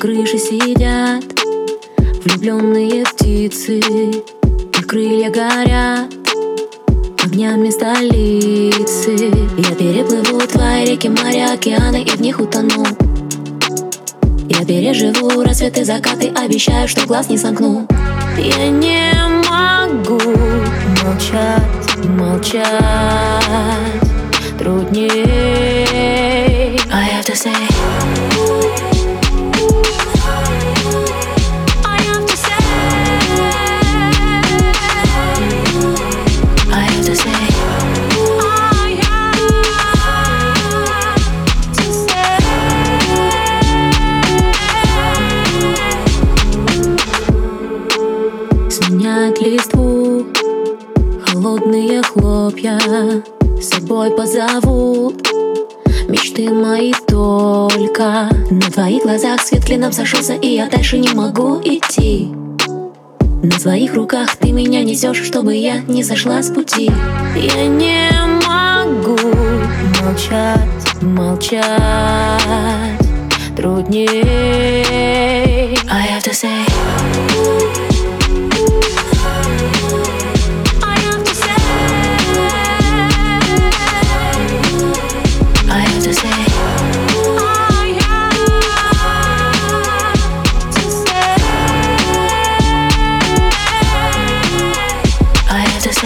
крыше сидят Влюбленные птицы Их крылья горят Огнями столицы. Я переплыву твои реки, моря, океаны И в них утону. Я переживу рассветы, закаты Обещаю, что глаз не сомкну. Я не могу молчать, молчать. Трудней. I have to say Сменяет листву. Холодные хлопья С собой позовут Мечты мои только На твоих глазах. Свет клином сошелся И я дальше не могу идти. На твоих руках ты меня несешь Чтобы я не сошла с пути. Я не могу молчать, молчать. Трудней. I have to say